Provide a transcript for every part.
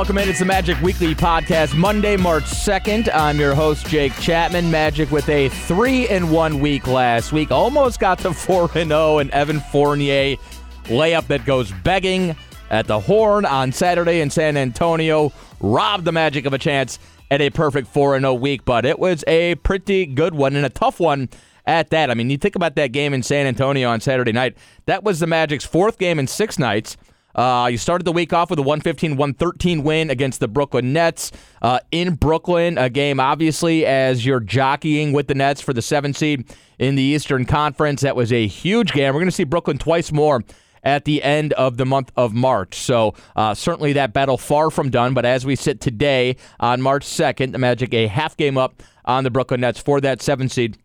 Welcome in. It's the Magic Weekly Podcast, Monday, March 2nd. I'm your host, Jake Chapman. Magic with a 3 and 1 week last week. Almost got to 4 and 0, and Evan Fournier layup that goes begging at the horn on Saturday in San Antonio robbed the Magic of a chance at a perfect 4 0 week, but it was a pretty good one and a tough one at that. I mean, you think about that game in San Antonio on Saturday night. That was the Magic's fourth game in six nights. Uh, you started the week off with a 115 113 win against the Brooklyn Nets uh, in Brooklyn. A game, obviously, as you're jockeying with the Nets for the seven seed in the Eastern Conference. That was a huge game. We're going to see Brooklyn twice more at the end of the month of March. So, uh, certainly that battle far from done. But as we sit today on March 2nd, the Magic a half game up on the Brooklyn Nets for that seven seed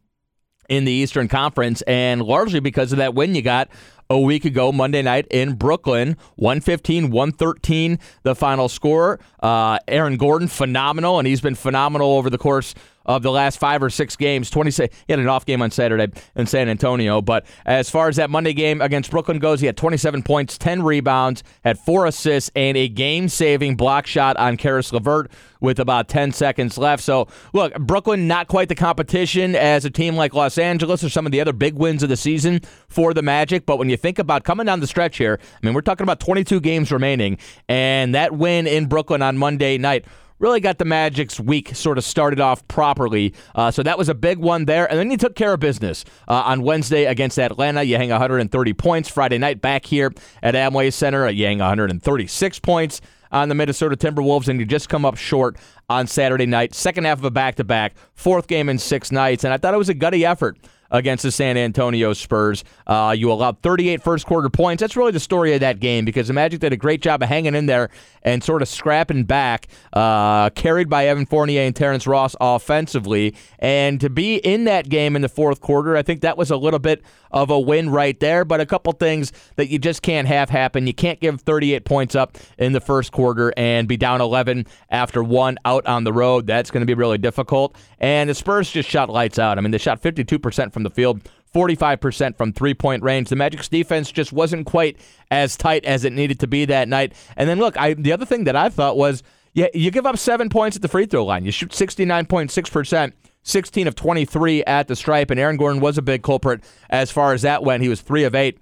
in the Eastern Conference, and largely because of that win you got a week ago, Monday night in Brooklyn. 115, 113, the final score. Uh, Aaron Gordon, phenomenal, and he's been phenomenal over the course of the last five or six games. 20, he had an off game on Saturday in San Antonio. But as far as that Monday game against Brooklyn goes, he had 27 points, 10 rebounds, had four assists, and a game saving block shot on Caris LeVert with about 10 seconds left. So, look, Brooklyn, not quite the competition as a team like Los Angeles or some of the other big wins of the season for the Magic. But when you think about coming down the stretch here, I mean, we're talking about 22 games remaining, and that win in Brooklyn on Monday night really got the Magic's week sort of started off properly. Uh, so that was a big one there. And then you took care of business uh, on Wednesday against Atlanta. You hang 130 points. Friday night back here at Amway Center, you hang 136 points on the Minnesota Timberwolves, and you just come up short on Saturday night. Second half of a back to back, fourth game in six nights. And I thought it was a gutty effort against the San Antonio Spurs. Uh, you allowed 38 first quarter points. That's really the story of that game because the Magic did a great job of hanging in there and sort of scrapping back, uh, carried by Evan Fournier and Terrence Ross offensively. And to be in that game in the fourth quarter, I think that was a little bit of a win right there. But a couple things that you just can't have happen. You can't give 38 points up in the first quarter and be down 11 after one out on the road. That's going to be really difficult. And the Spurs just shot lights out. I mean, they shot 52% from the field. 45% from three point range. The Magic's defense just wasn't quite as tight as it needed to be that night. And then, look, I, the other thing that I thought was yeah, you give up seven points at the free throw line. You shoot 69.6%, 16 of 23 at the stripe, and Aaron Gordon was a big culprit as far as that went. He was three of eight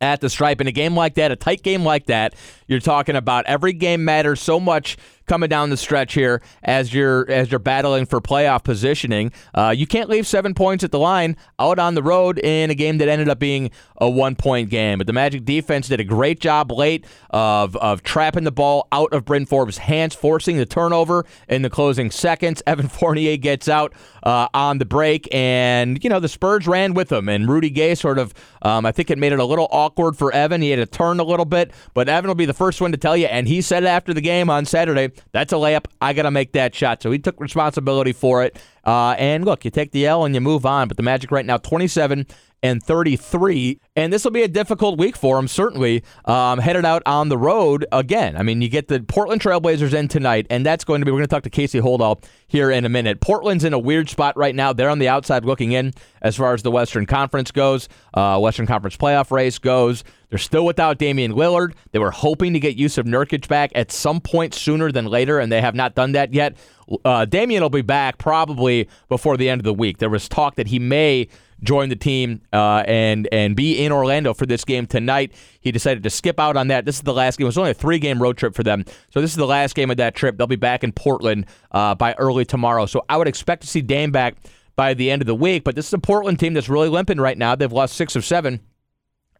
at the stripe. In a game like that, a tight game like that, you're talking about every game matters so much coming down the stretch here as you're as you're battling for playoff positioning. Uh, you can't leave seven points at the line out on the road in a game that ended up being a one point game. But the Magic defense did a great job late of of trapping the ball out of Bryn Forbes' hands, forcing the turnover in the closing seconds. Evan Fournier gets out uh, on the break, and you know the Spurs ran with him, and Rudy Gay sort of um, I think it made it a little awkward for Evan. He had to turn a little bit, but Evan will be the first one to tell you, and he said after the game on Saturday that's a layup. I got to make that shot. So he took responsibility for it. Uh, and look, you take the L and you move on. But the Magic right now, 27 and 33. And this will be a difficult week for them, certainly, um, headed out on the road again. I mean, you get the Portland Trailblazers in tonight, and that's going to be, we're going to talk to Casey Holdahl here in a minute. Portland's in a weird spot right now. They're on the outside looking in as far as the Western Conference goes, uh, Western Conference playoff race goes. They're still without Damian Lillard. They were hoping to get Jusuf Nurkic back at some point sooner than later, and they have not done that yet. Uh, Damian will be back probably before the end of the week. There was talk that he may join the team uh, and and be in Orlando for this game tonight. He decided to skip out on that. This is the last game. It was only a three game road trip for them, so this is the last game of that trip. They'll be back in Portland uh, by early tomorrow. So I would expect to see Dame back by the end of the week. But this is a Portland team that's really limping right now. They've lost six of seven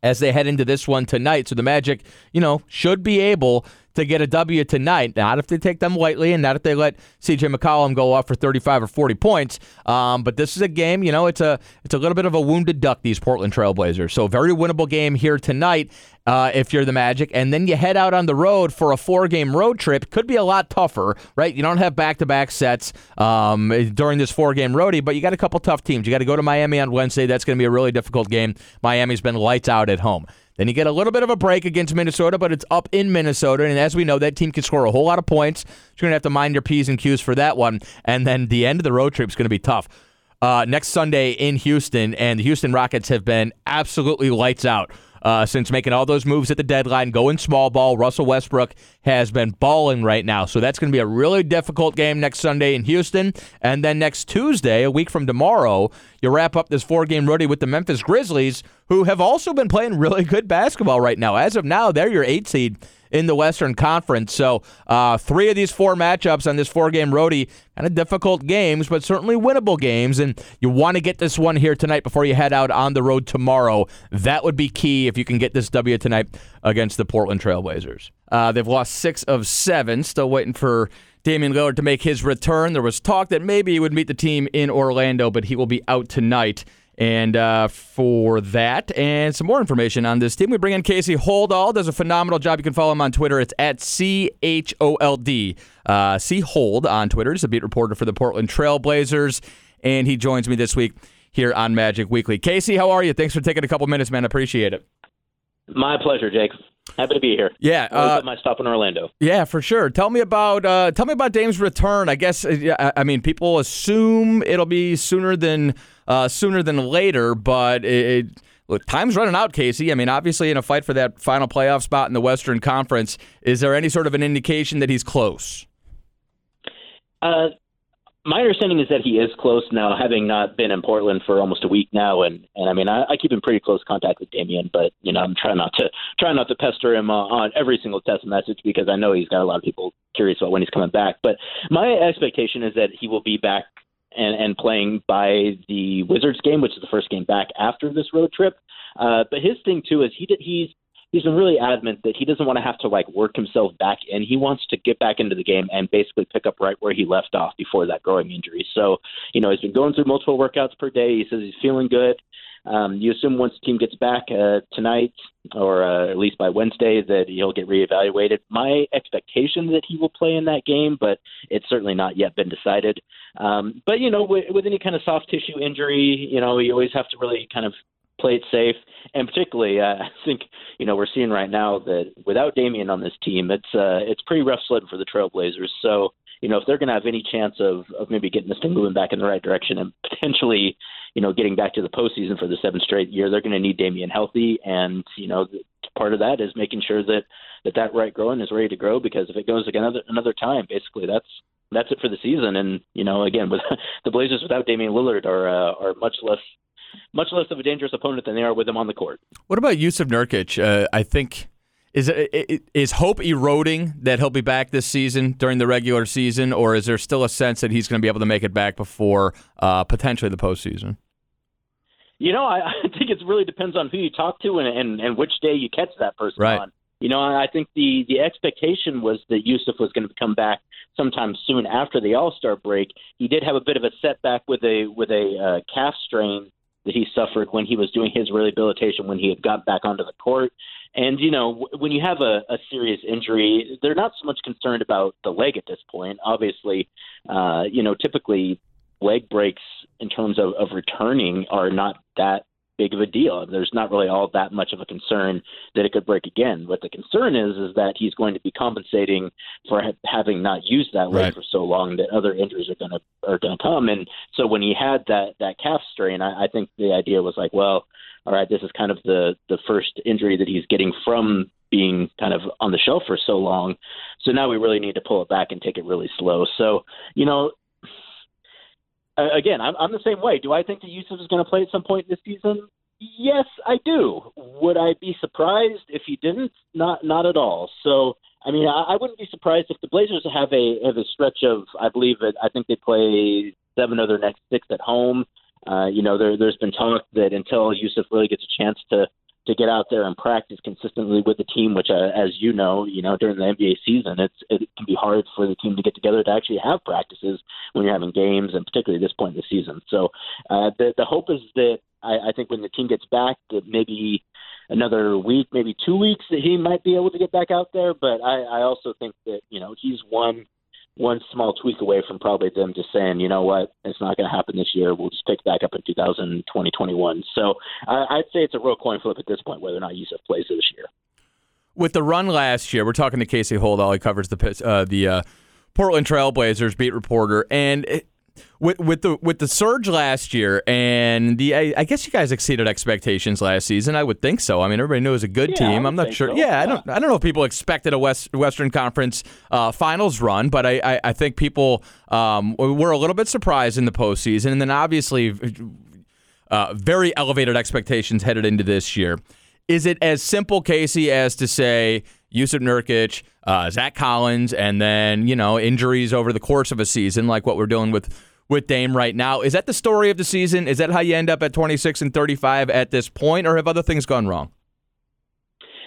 as they head into this one tonight. So the Magic, you know, should be able to get a W tonight. Not if they take them lightly and not if they let CJ McCollum go off for 35 or 40 points. Um, but this is a game, you know, it's a it's a little bit of a wounded duck, these Portland Trailblazers. So very winnable game here tonight. Uh, if you're the Magic, and then you head out on the road for a four-game road trip. Could be a lot tougher, right? You don't have back-to-back sets um, during this four-game roadie, but you got a couple tough teams. You got to go to Miami on Wednesday. That's going to be a really difficult game. Miami's been lights out at home. Then you get a little bit of a break against Minnesota, but it's up in Minnesota. And as we know, that team can score a whole lot of points. You're going to have to mind your P's and Q's for that one. And then the end of the road trip is going to be tough. Uh, next Sunday in Houston, and the Houston Rockets have been absolutely lights out uh, since making all those moves at the deadline, going small ball. Russell Westbrook has been balling right now. So that's going to be a really difficult game next Sunday in Houston. And then next Tuesday, a week from tomorrow, you wrap up this four game roadie with the Memphis Grizzlies, who have also been playing really good basketball right now. As of now, they're your eight seed in the Western Conference. So, uh, three of these four matchups on this four game roadie, kind of difficult games, but certainly winnable games. And you want to get this one here tonight before you head out on the road tomorrow. That would be key if you can get this W tonight against the Portland Trailblazers. Uh, they've lost six of seven, still waiting for. Damian Lillard to make his return. There was talk that maybe he would meet the team in Orlando, but he will be out tonight. And uh, for that and some more information on this team, we bring in Casey Holdahl. Does a phenomenal job. You can follow him on Twitter. It's at C H O L D. Uh, C Hold on Twitter. He's a beat reporter for the Portland Trailblazers. And he joins me this week here on Magic Weekly. Casey, how are you? Thanks for taking a couple minutes, man. I appreciate it. My pleasure, Jake. Happy to be here. Yeah, uh, my stop in Orlando. Yeah, for sure. Tell me about uh, tell me about Dame's return. I guess uh, I mean people assume it'll be sooner than uh, sooner than later, but it, it, look, time's running out, Casey. I mean, obviously, in a fight for that final playoff spot in the Western Conference, is there any sort of an indication that he's close? Uh, my understanding is that he is close now, having not been in Portland for almost a week now, and and I mean I, I keep in pretty close contact with Damian, but you know I'm trying not to try not to pester him uh, on every single text message because I know he's got a lot of people curious about when he's coming back. But my expectation is that he will be back and and playing by the Wizards game, which is the first game back after this road trip. Uh, but his thing too is he did, he's he's been really adamant that he doesn't want to have to like work himself back in. He wants to get back into the game and basically pick up right where he left off before that groin injury. So, you know, he's been going through multiple workouts per day. He says he's feeling good. Um, you assume once the team gets back uh, tonight, or uh, at least by Wednesday, that he'll get reevaluated. My expectation that he will play in that game, but it's certainly not yet been decided. Um, but you know, with, with any kind of soft tissue injury, you know, you always have to really kind of play it safe. And particularly, uh, I think you know we're seeing right now that without Damian on this team, it's uh, it's pretty rough sledding for the Trailblazers. So you know if they're going to have any chance of of maybe getting this thing moving back in the right direction and potentially you know getting back to the postseason for the seventh straight year, they're going to need Damian healthy. And you know part of that is making sure that that that right groin is ready to grow because if it goes another another time, basically that's that's it for the season. And you know, again, with the Blazers without Damian Lillard are uh, are much less much less of a dangerous opponent than they are with him on the court. What about Jusuf Nurkic? Uh, I think is is hope eroding that he'll be back this season during the regular season, or is there still a sense that he's going to be able to make it back before uh, potentially the postseason? You know, I, I think it really depends on who you talk to and, and, and which day you catch that person right. on. You know, I think the the expectation was that Jusuf was going to come back sometime soon after the All Star break. He did have a bit of a setback with a with a uh, calf strain that he suffered when he was doing his rehabilitation when he had got back onto the court. And you know, when you have a, a serious injury, they're not so much concerned about the leg at this point. Obviously, uh, you know, typically leg breaks in terms of, of returning are not that big of a deal. There's not really all that much of a concern that it could break again. What the concern is is that he's going to be compensating for ha- having not used that leg right. for so long that other injuries are going to are going to come. And so when he had that that calf strain, I, I think the idea was like, well, all right, this is kind of the the first injury that he's getting from being kind of on the shelf for so long. So now we really need to pull it back and take it really slow. So, you know, again, I'm, I'm the same way. Do I think that Jusuf is going to play at some point this season? Yes, I do. Would I be surprised if he didn't? Not, not at all. So, I mean, I, I wouldn't be surprised if the Blazers have a have a stretch of, I believe it. I think they play seven of their next six at home. Uh, you know, there, there's been talk that until Jusuf really gets a chance to to get out there and practice consistently with the team, which, uh, as you know, you know during the NBA season, it's it can be hard for the team to get together to actually have practices when you're having games, and particularly at this point in the season. So uh, the the hope is that I, I think when the team gets back, that maybe another week, maybe two weeks, that he might be able to get back out there. But I, I also think that you know he's one one small tweak away from probably them just saying, you know what, it's not going to happen this year. We'll just pick back up in 2020, 21. So I, I'd say it's a real coin flip at this point whether or not Jusuf plays this year. With the run last year, we're talking to Casey Holdahl. He covers the uh, the uh, Portland Trailblazers beat reporter, and it, with with the with the surge last year, and the I, I, guess you guys exceeded expectations last season. I would think so. I mean, everybody knew it was a good yeah, team. I'm not sure. So. Yeah, yeah, I don't I don't know if people expected a West Western Conference uh, Finals run, but I I, I think people um, were a little bit surprised in the postseason, and then obviously. Uh, very elevated expectations headed into this year. Is it as simple, Casey, as to say Jusuf Nurkic, uh, Zach Collins, and then you know injuries over the course of a season, like what we're doing with with Dame right now? Is that the story of the season? Is that how you end up at 26 and 35 at this point, or have other things gone wrong?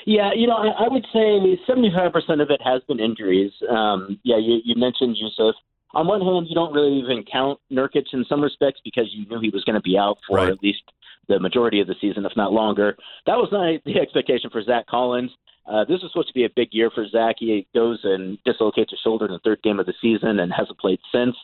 Yeah, you know, I, I would say 75% of it has been injuries. Um, yeah, you, you mentioned Jusuf. On one hand, you don't really even count Nurkic in some respects because you knew he was going to be out for right. at least the majority of the season, if not longer. That was not the expectation for Zach Collins. Uh, this was supposed to be a big year for Zach. He goes and dislocates his shoulder in the third game of the season and hasn't played since.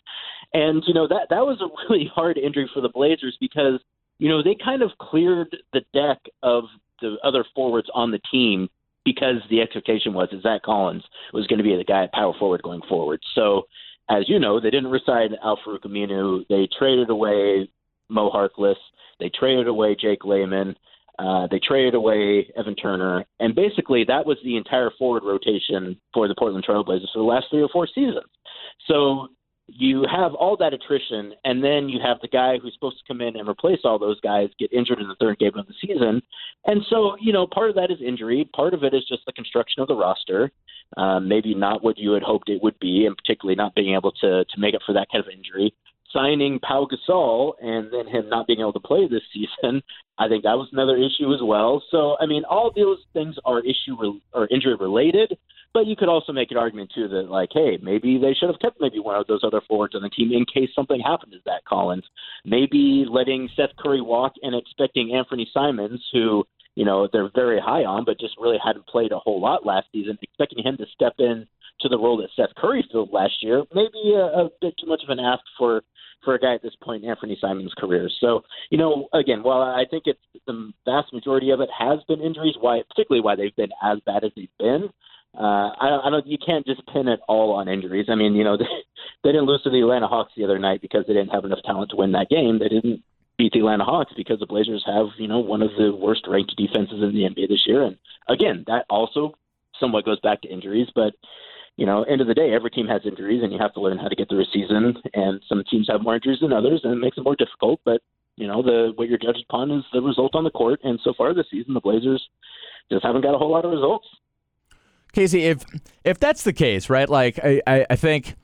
And you know that that was a really hard injury for the Blazers because you know they kind of cleared the deck of the other forwards on the team because the expectation was that Zach Collins was going to be the guy at power forward going forward. So, as you know, they didn't resign Al-Farouq Aminu. They traded away Mo Harkless. They traded away Jake Layman. Uh, they traded away Evan Turner, and basically that was the entire forward rotation for the Portland Trailblazers for the last three or four seasons. So you have all that attrition, and then you have the guy who's supposed to come in and replace all those guys get injured in the third game of the season. And so, you know, part of that is injury. Part of it is just the construction of the roster. Um, maybe not what you had hoped it would be, and particularly not being able to to make up for that kind of injury signing Pau Gasol and then him not being able to play this season, I think that was another issue as well. So, I mean, all those things are issue re- or injury related, but you could also make an argument too that like, hey, maybe they should have kept maybe one of those other forwards on the team in case something happened to Zach Collins. Maybe letting Seth Curry walk and expecting Anthony Simons, who you know they're very high on, but just really hadn't played a whole lot last season, expecting him to step in to the role that Seth Curry filled last year, maybe a, a bit too much of an ask for for a guy at this point in Anthony Simons' career. So, you know, again, while I think it's the vast majority of it has been injuries, why particularly why they've been as bad as they've been. Uh, I, I don't. You can't just pin it all on injuries. I mean, you know, they, they didn't lose to the Atlanta Hawks the other night because they didn't have enough talent to win that game. They didn't beat the Atlanta Hawks because the Blazers have, you know, one of the worst ranked defenses in the NBA this year. And again, that also somewhat goes back to injuries, but you know, end of the day, every team has injuries, and you have to learn how to get through a season. And some teams have more injuries than others, and it makes it more difficult. But you know, the what you're judged upon is the result on the court. And so far this season, the Blazers just haven't got a whole lot of results. Casey, if if that's the case, right? Like I, I, I think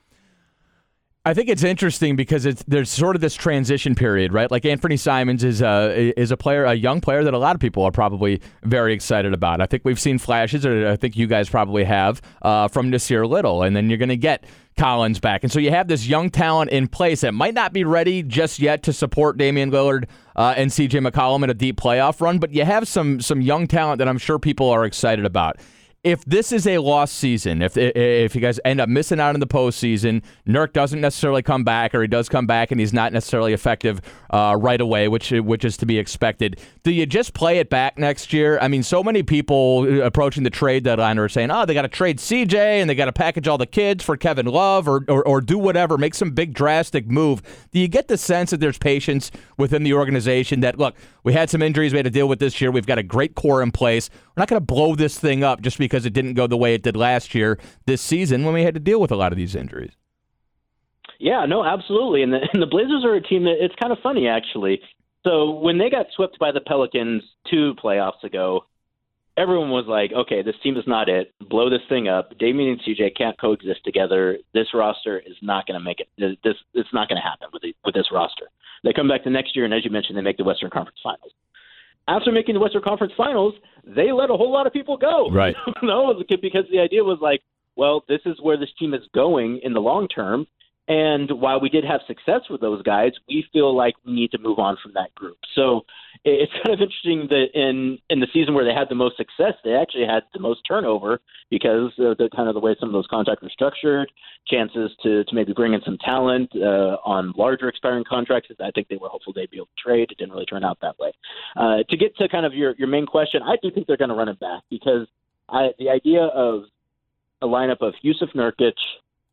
I think it's interesting because it's there's sort of this transition period, right? Like Anthony Simons is a is a player, a young player that a lot of people are probably very excited about. I think we've seen flashes, or I think you guys probably have, uh, from Nassir Little, and then you're going to get Collins back, and so you have this young talent in place that might not be ready just yet to support Damian Lillard uh, and C.J. McCollum in a deep playoff run, but you have some some young talent that I'm sure people are excited about if this is a lost season, if if you guys end up missing out in the postseason, Nurk doesn't necessarily come back, or he does come back and he's not necessarily effective uh, right away, which which is to be expected. Do you just play it back next year? I mean, so many people approaching the trade deadline are saying, "Oh, they got to trade CJ and they got to package all the kids for Kevin Love, or, or or do whatever, make some big drastic move." Do you get the sense that there's patience within the organization that look, we had some injuries we had to deal with this year. We've got a great core in place. We're not going to blow this thing up just because because it didn't go the way it did last year this season when we had to deal with a lot of these injuries. Yeah, no, absolutely. And the, and the Blazers are a team that it's kind of funny actually. So when they got swept by the Pelicans two playoffs ago, everyone was like, "Okay, this team is not it. Blow this thing up. Damian and CJ can't coexist together. This roster is not going to make it. This it's not going to happen with the, with this roster." They come back the next year, and as you mentioned, they make the Western Conference Finals after making the Western Conference Finals, they let a whole lot of people go. Right. no, because the idea was like, well, this is where this team is going in the long term. And while we did have success with those guys, we feel like we need to move on from that group. So it's kind of interesting that in in the season where they had the most success, they actually had the most turnover because of the kind of the way some of those contracts were structured, chances to to maybe bring in some talent uh, on larger expiring contracts. I think they were hopeful they'd be able to trade. It didn't really turn out that way. Uh, to get to kind of your your main question, I do think they're going to run it back because I, the idea of a lineup of Jusuf Nurkic,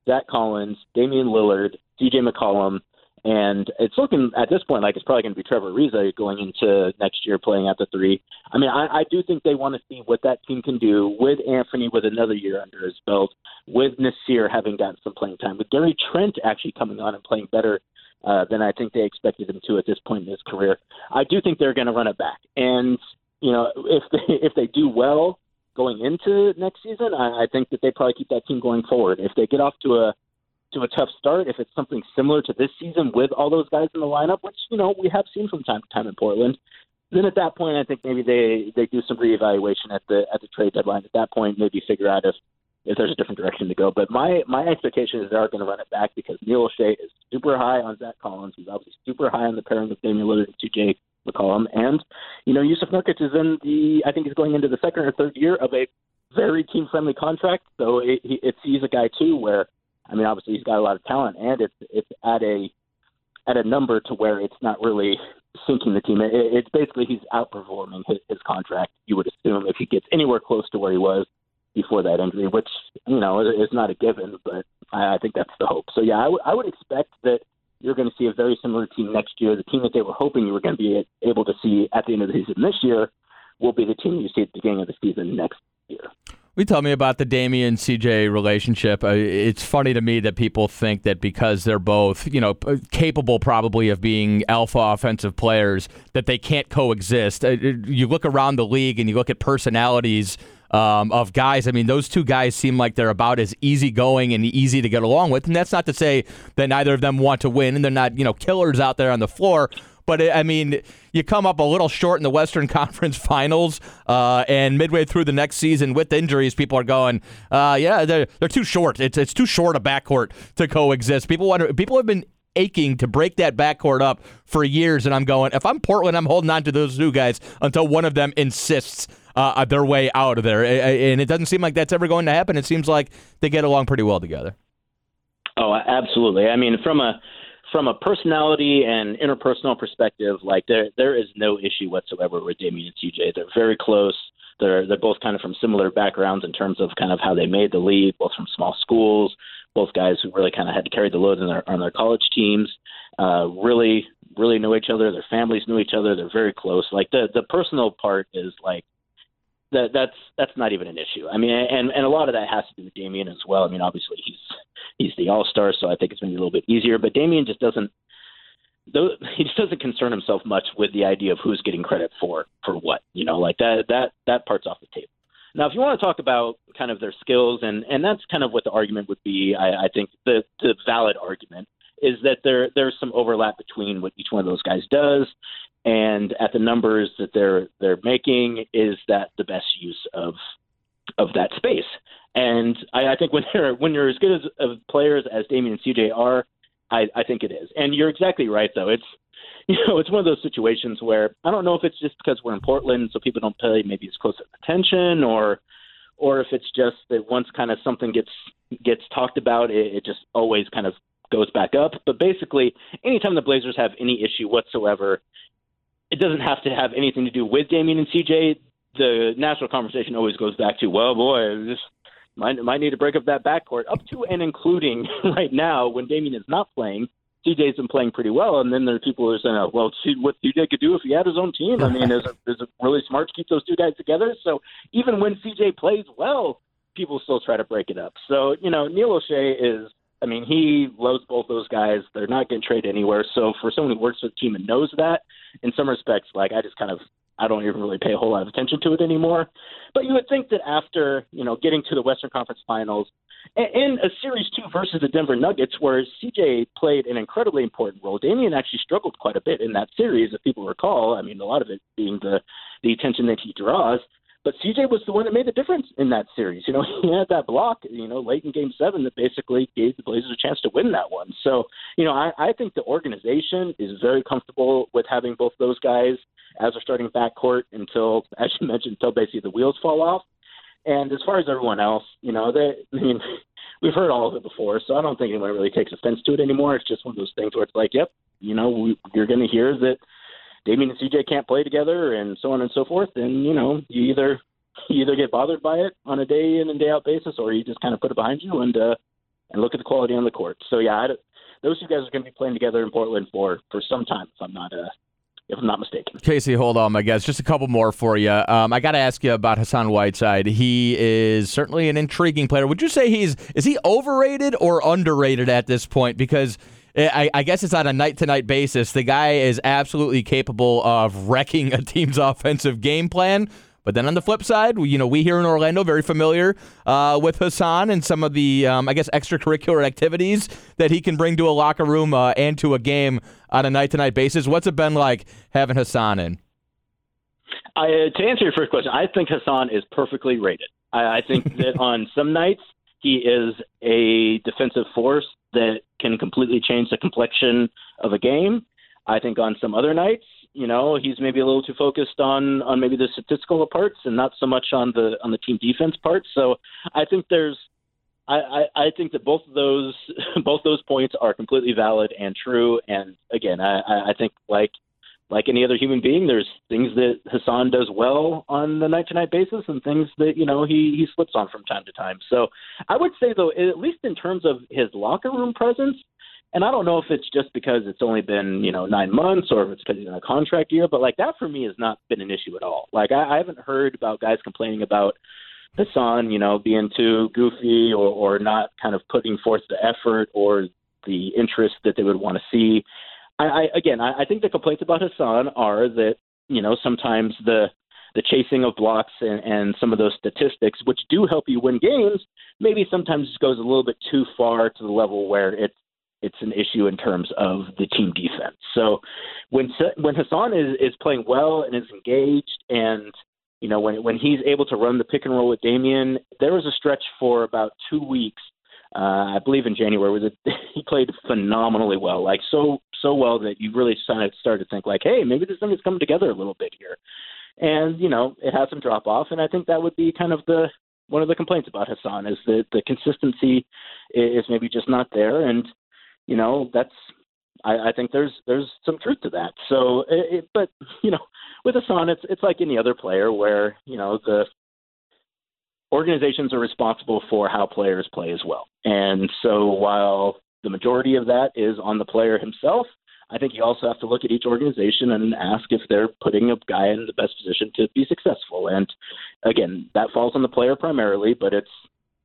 Zach Collins, Damian Lillard, CJ McCollum, And it's looking at this point like it's probably going to be Trevor Ariza going into next year playing at the three. I mean, I, I do think they want to see what that team can do with Anthony with another year under his belt, with Nassir having gotten some playing time, with Gary Trent actually coming on and playing better uh, than I think they expected him to at this point in his career. I do think they're going to run it back, and you know if they, if they do well going into next season, I, I think that they probably keep that team going forward. If they get off to a to a tough start, if it's something similar to this season with all those guys in the lineup, which you know we have seen from time to time in Portland, then at that point I think maybe they they do some reevaluation at the at the trade deadline. At that point, maybe figure out if if there's a different direction to go. But my my expectation is they are going to run it back because Neil Olshey is super high on Zach Collins. He's obviously super high on the pairing with Damian Lillard and McCollum. And, you know, Jusuf Nurkic is in the, I think he's going into the second or third year of a very team friendly contract. So it, it's, he's a guy too where, I mean, obviously he's got a lot of talent and it's, it's at a, at a number to where it's not really sinking the team. It, it's basically he's outperforming his, his contract. You would assume if he gets anywhere close to where he was before that injury, which you know is not a given, but I, I think that's the hope. So yeah, I, w- I would expect that you're going to see a very similar team next year. The team that they were hoping you were going to be able to see at the end of the season this year will be the team you see at the beginning of the season next year. We tell me about the Damian CJ relationship. Uh, it's funny to me that people think that because they're both, you know, capable probably of being alpha offensive players, that they can't coexist. Uh, you look around the league and you look at personalities um, of guys. I mean, those two guys seem like they're about as easygoing and easy to get along with. And that's not to say that neither of them want to win and they're not, you know, killers out there on the floor. But I mean, you come up a little short in the Western Conference Finals, uh, and midway through the next season with injuries, people are going, uh, "Yeah, they're they're too short. It's it's too short a backcourt to coexist." People wonder, people have been aching to break that backcourt up for years, and I'm going, if I'm Portland, I'm holding on to those two guys until one of them insists uh, their way out of there. And it doesn't seem like that's ever going to happen. It seems like they get along pretty well together. Oh, absolutely. I mean, from a from a personality and interpersonal perspective, like there there is no issue whatsoever with Damian and CJ. They're very close. They're they're both kind of from similar backgrounds in terms of kind of how they made the league, both from small schools, both guys who really kind of had to carry the load on their on their college teams. Uh, really, really know each other. Their families know each other. They're very close. Like the the personal part is like that that's that's not even an issue. I mean, and and a lot of that has to do with Damian as well. I mean, obviously he's he's the All Star, so I think it's maybe a little bit easier. But Damian just doesn't. Though he just doesn't concern himself much with the idea of who's getting credit for for what. You know, like that that that part's off the table. Now, if you want to talk about kind of their skills, and and that's kind of what the argument would be. I, I think the the valid argument is that there there's some overlap between what each one of those guys does and at the numbers that they're they're making, is that the best use of of that space? And I, I think when they're when you're as good as of players as Damian and CJ are, I, I think it is. And you're exactly right, though. It's you know it's one of those situations where I don't know if it's just because we're in Portland, so people don't pay maybe as close attention, or or if it's just that once kind of something gets gets talked about, it, it just always kind of goes back up. But basically, anytime the Blazers have any issue whatsoever, it doesn't have to have anything to do with Damian and CJ. The national conversation always goes back to, well, boy, this might might need to break up that backcourt, up to and including right now when Damian is not playing. CJ's been playing pretty well, and then there are people who are saying, oh, "Well, see what CJ could do if he had his own team." I mean, is it, is it really smart to keep those two guys together? So even when CJ plays well, people still try to break it up. So you know, Neil Olshey is I mean, he loves both those guys. They're not getting traded anywhere. So for someone who works with the team and knows that, in some respects, like I just kind of I don't even really pay a whole lot of attention to it anymore. But you would think that after you know getting to the Western Conference Finals in a series two versus the Denver Nuggets, where CJ played an incredibly important role, Damian actually struggled quite a bit in that series, if people recall. I mean, a lot of it being the the attention that he draws. But CJ was the one that made the difference in that series. You know, he had that block, you know, late in game seven that basically gave the Blazers a chance to win that one. So, you know, I, I think the organization is very comfortable with having both those guys as a starting backcourt until, as you mentioned, until basically the wheels fall off. And as far as everyone else, you know, they, I mean, we've heard all of it before, so I don't think anyone really takes offense to it anymore. It's just one of those things where it's like, yep, you know, we, you're going to hear that Damian and CJ can't play together and so on and so forth, And, you know you either you either get bothered by it on a day in and day out basis, or you just kind of put it behind you and uh, and look at the quality on the court. So yeah, I, those two guys are going to be playing together in Portland for for some time. If I'm not uh, if I'm not mistaken. Casey, hold on, my guys. Just a couple more for you. Um, I got to ask you about Hassan Whiteside. He is certainly an intriguing player. Would you say he's is he overrated or underrated at this point? Because I, I guess it's on a night to night basis. The guy is absolutely capable of wrecking a team's offensive game plan. But then on the flip side, we, you know, we here in Orlando very familiar uh, with Hassan and some of the, um, I guess, extracurricular activities that he can bring to a locker room uh, and to a game on a night-to-night basis. What's it been like having Hassan in? I, uh, to answer your first question, I think Hassan is perfectly rated. I, I think that on some nights he is a defensive force that can completely change the complexion of a game. I think on some other nights you know he's maybe a little too focused on on maybe the statistical parts and not so much on the on the team defense parts. So I think there's I, I, I think that both of those both those points are completely valid and true. And again, I, I think like like any other human being, there's things that Hassan does well on the night to night basis and things that, you know, he, he slips on from time to time. So I would say though, at least in terms of his locker room presence, and I don't know if it's just because it's only been, you know, nine months or if it's because he's in a contract year, but like that for me has not been an issue at all. Like I, I haven't heard about guys complaining about Hassan, you know, being too goofy or, or not kind of putting forth the effort or the interest that they would want to see. I, I again, I, I think the complaints about Hassan are that, you know, sometimes the the chasing of blocks and, and some of those statistics, which do help you win games, maybe sometimes goes a little bit too far to the level where it's it's an issue in terms of the team defense. So when when Hassan is is playing well and is engaged, and you know when when he's able to run the pick and roll with Damian, there was a stretch for about two weeks. Uh, I believe in January, was the, he played phenomenally well, like so so well that you really started started to think like, hey, maybe this thing is coming together a little bit here. And you know, it had some drop off, and I think that would be kind of the one of the complaints about Hassan is that the consistency is maybe just not there, and you know that's I, I think there's there's some truth to that. So, it, it, but you know, with Hassan, it's it's like any other player where you know the organizations are responsible for how players play as well. And so, while the majority of that is on the player himself, I think you also have to look at each organization and ask if they're putting a guy in the best position to be successful. And again, that falls on the player primarily, but it's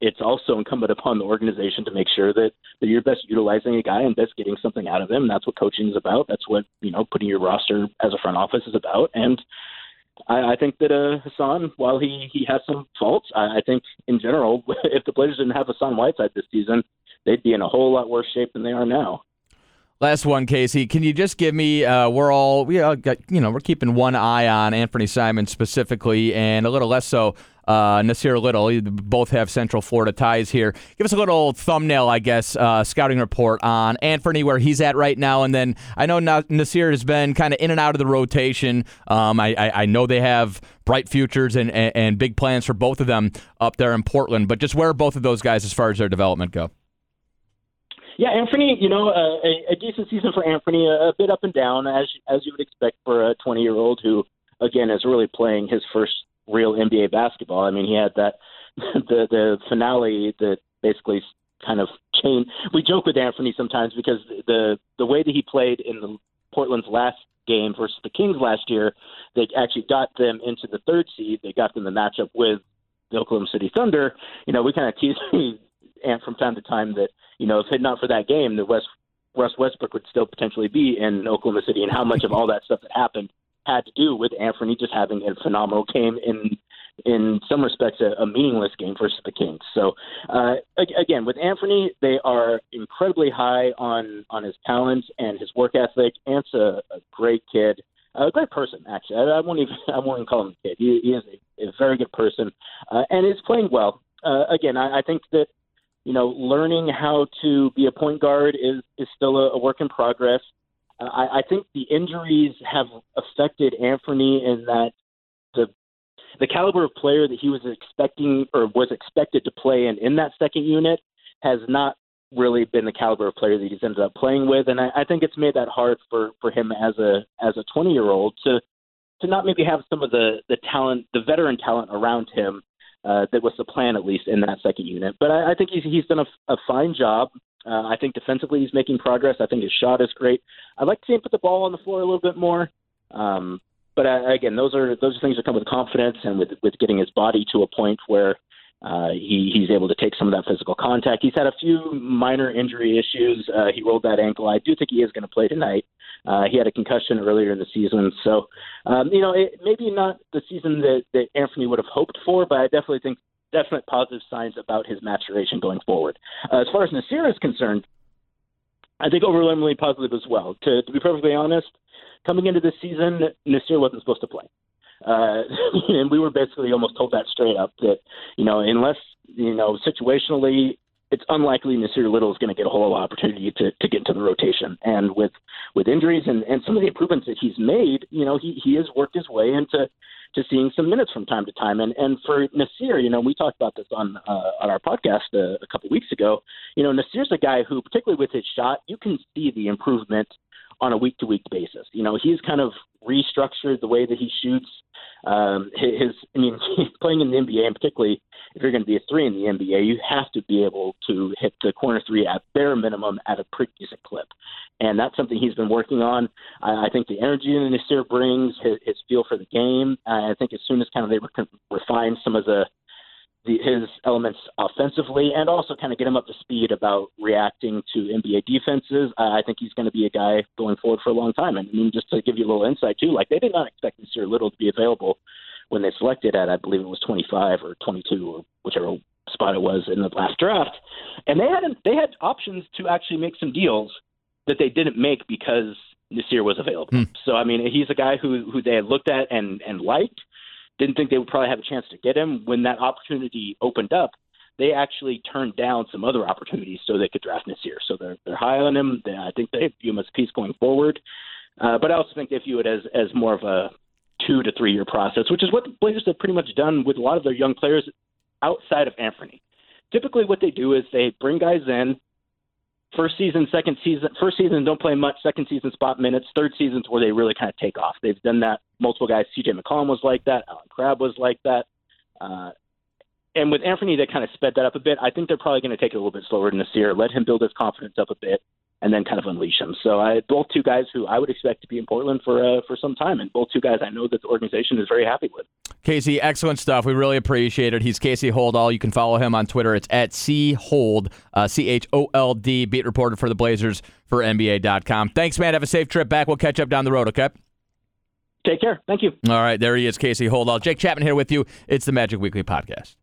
it's also incumbent upon the organization to make sure that, that you're best utilizing a guy and best getting something out of him. That's what coaching is about. That's what you know putting your roster as a front office is about. And I, I think that uh, Hassan, while he he has some faults, I, I think in general, if the Blazers didn't have Hassan Whiteside this season, they'd be in a whole lot worse shape than they are now. Last one, Casey. Can you just give me? Uh, we're all we all got. You know, we're keeping one eye on Anthony Simons specifically, and a little less so uh, Nassir Little. Both have Central Florida ties here. Give us a little thumbnail, I guess, uh, scouting report on Anthony, where he's at right now, and then I know Nassir has been kind of in and out of the rotation. Um, I, I, I, know they have bright futures and, and, and big plans for both of them up there in Portland, but just where are both of those guys as far as their development go? Yeah, Anthony, you know, uh, a, a decent season for Anthony, a, a bit up and down as as you would expect for a 20 year old who, again, is really playing his first real NBA basketball. I mean, he had that the the finale that basically kind of changed. We joke with Anthony sometimes because the the way that he played in the Portland's last game versus the Kings last year, they actually got them into the third seed. They got them the matchup with the Oklahoma City Thunder. You know, we kind of tease Ant from time to time that you know if it not for that game, the West Russ Westbrook would still potentially be in Oklahoma City, and how much of all that stuff that happened had to do with Anthony just having a phenomenal game in in some respects a, a meaningless game versus the Kings. So uh, again, with Anthony, they are incredibly high on on his talents and his work ethic. Ant's a, a great kid, a great person actually. I, I won't even I won't even call him a kid. He, he is a, a very good person uh, and is playing well. Uh, again, I, I think that you know, learning how to be a point guard is is still a, a work in progress. I, I think the injuries have affected Anthony in that the the caliber of player that he was expecting or was expected to play in in that second unit has not really been the caliber of player that he's ended up playing with, and I, I think it's made that hard for for him as a as a 20 year old to to not maybe have some of the the talent, the veteran talent around him uh, that was the plan at least in that second unit. But I, I think he's he's done a, a fine job. Uh, I think defensively he's making progress. I think his shot is great. I'd like to see him put the ball on the floor a little bit more. Um, but uh, again, those are those are things that come with confidence and with with getting his body to a point where uh, he he's able to take some of that physical contact. He's had a few minor injury issues. Uh, he rolled that ankle. I do think he is going to play tonight. Uh, he had a concussion earlier in the season, so um, you know it, maybe not the season that, that Anthony would have hoped for, but I definitely think definite positive signs about his maturation going forward. Uh, as far as Nassir is concerned, I think overwhelmingly positive as well. To, to be perfectly honest, coming into this season, Nassir wasn't supposed to play. Uh, and we were basically almost told that straight up that, you know, unless, you know, situationally it's unlikely Nassir Little is going to get a whole lot of opportunity to, to get into the rotation. And with with injuries and, and some of the improvements that he's made, you know, he, he has worked his way into to seeing some minutes from time to time. And and for Nassir, you know, we talked about this on uh, on our podcast uh, a couple weeks ago. You know, Nassir's a guy who, particularly with his shot, you can see the improvement on a week to week basis. You know, he's kind of restructured the way that he shoots. Um, his, I mean, playing in the NBA, and particularly if you're going to be a three in the NBA, you have to be able to hit the corner three at bare minimum at a pretty decent clip, and that's something he's been working on. I, I think the energy that Nassir brings, his, his feel for the game. I think as soon as kind of they re- refine some of the the, his elements offensively and also kind of get him up to speed about reacting to NBA defenses. Uh, I think he's going to be a guy going forward for a long time. And I mean, just to give you a little insight too, like they did not expect Nassir Little to be available when they selected at, I believe it was 25 or 22 or whichever spot it was in the last draft. And they had they had options to actually make some deals that they didn't make because Nassir was available. Hmm. So I mean, he's a guy who who they had looked at and and liked didn't think they would probably have a chance to get him. When that opportunity opened up, they actually turned down some other opportunities so they could draft Nassir. So they're they're high on him. They, I think they view him as a piece going forward. Uh, but I also think they view it as as more of a two to three year process, which is what the Blazers have pretty much done with a lot of their young players outside of Anthony. Typically, what they do is they bring guys in, first season, second season, first season don't play much, second season spot minutes, third season's where they really kind of take off. They've done that. Multiple guys, C.J. McCollum was like that, Allen Crabbe was like that, uh, and with Anthony, they kind of sped that up a bit. I think they're probably going to take it a little bit slower than this year, let him build his confidence up a bit, and then kind of unleash him. So I both two guys who I would expect to be in Portland for uh, for some time, and both two guys I know that the organization is very happy with. Casey, excellent stuff. We really appreciate it. He's Casey Holdahl. You can follow him on Twitter. It's at C Hold, uh, C H O L D, beat reporter for the Blazers for NBA.com. Thanks, man. Have a safe trip back. We'll catch up down the road, okay? Take care. Thank you. All right. There he is, Casey Holdahl. Jake Chapman here with you. It's the Magic Weekly Podcast.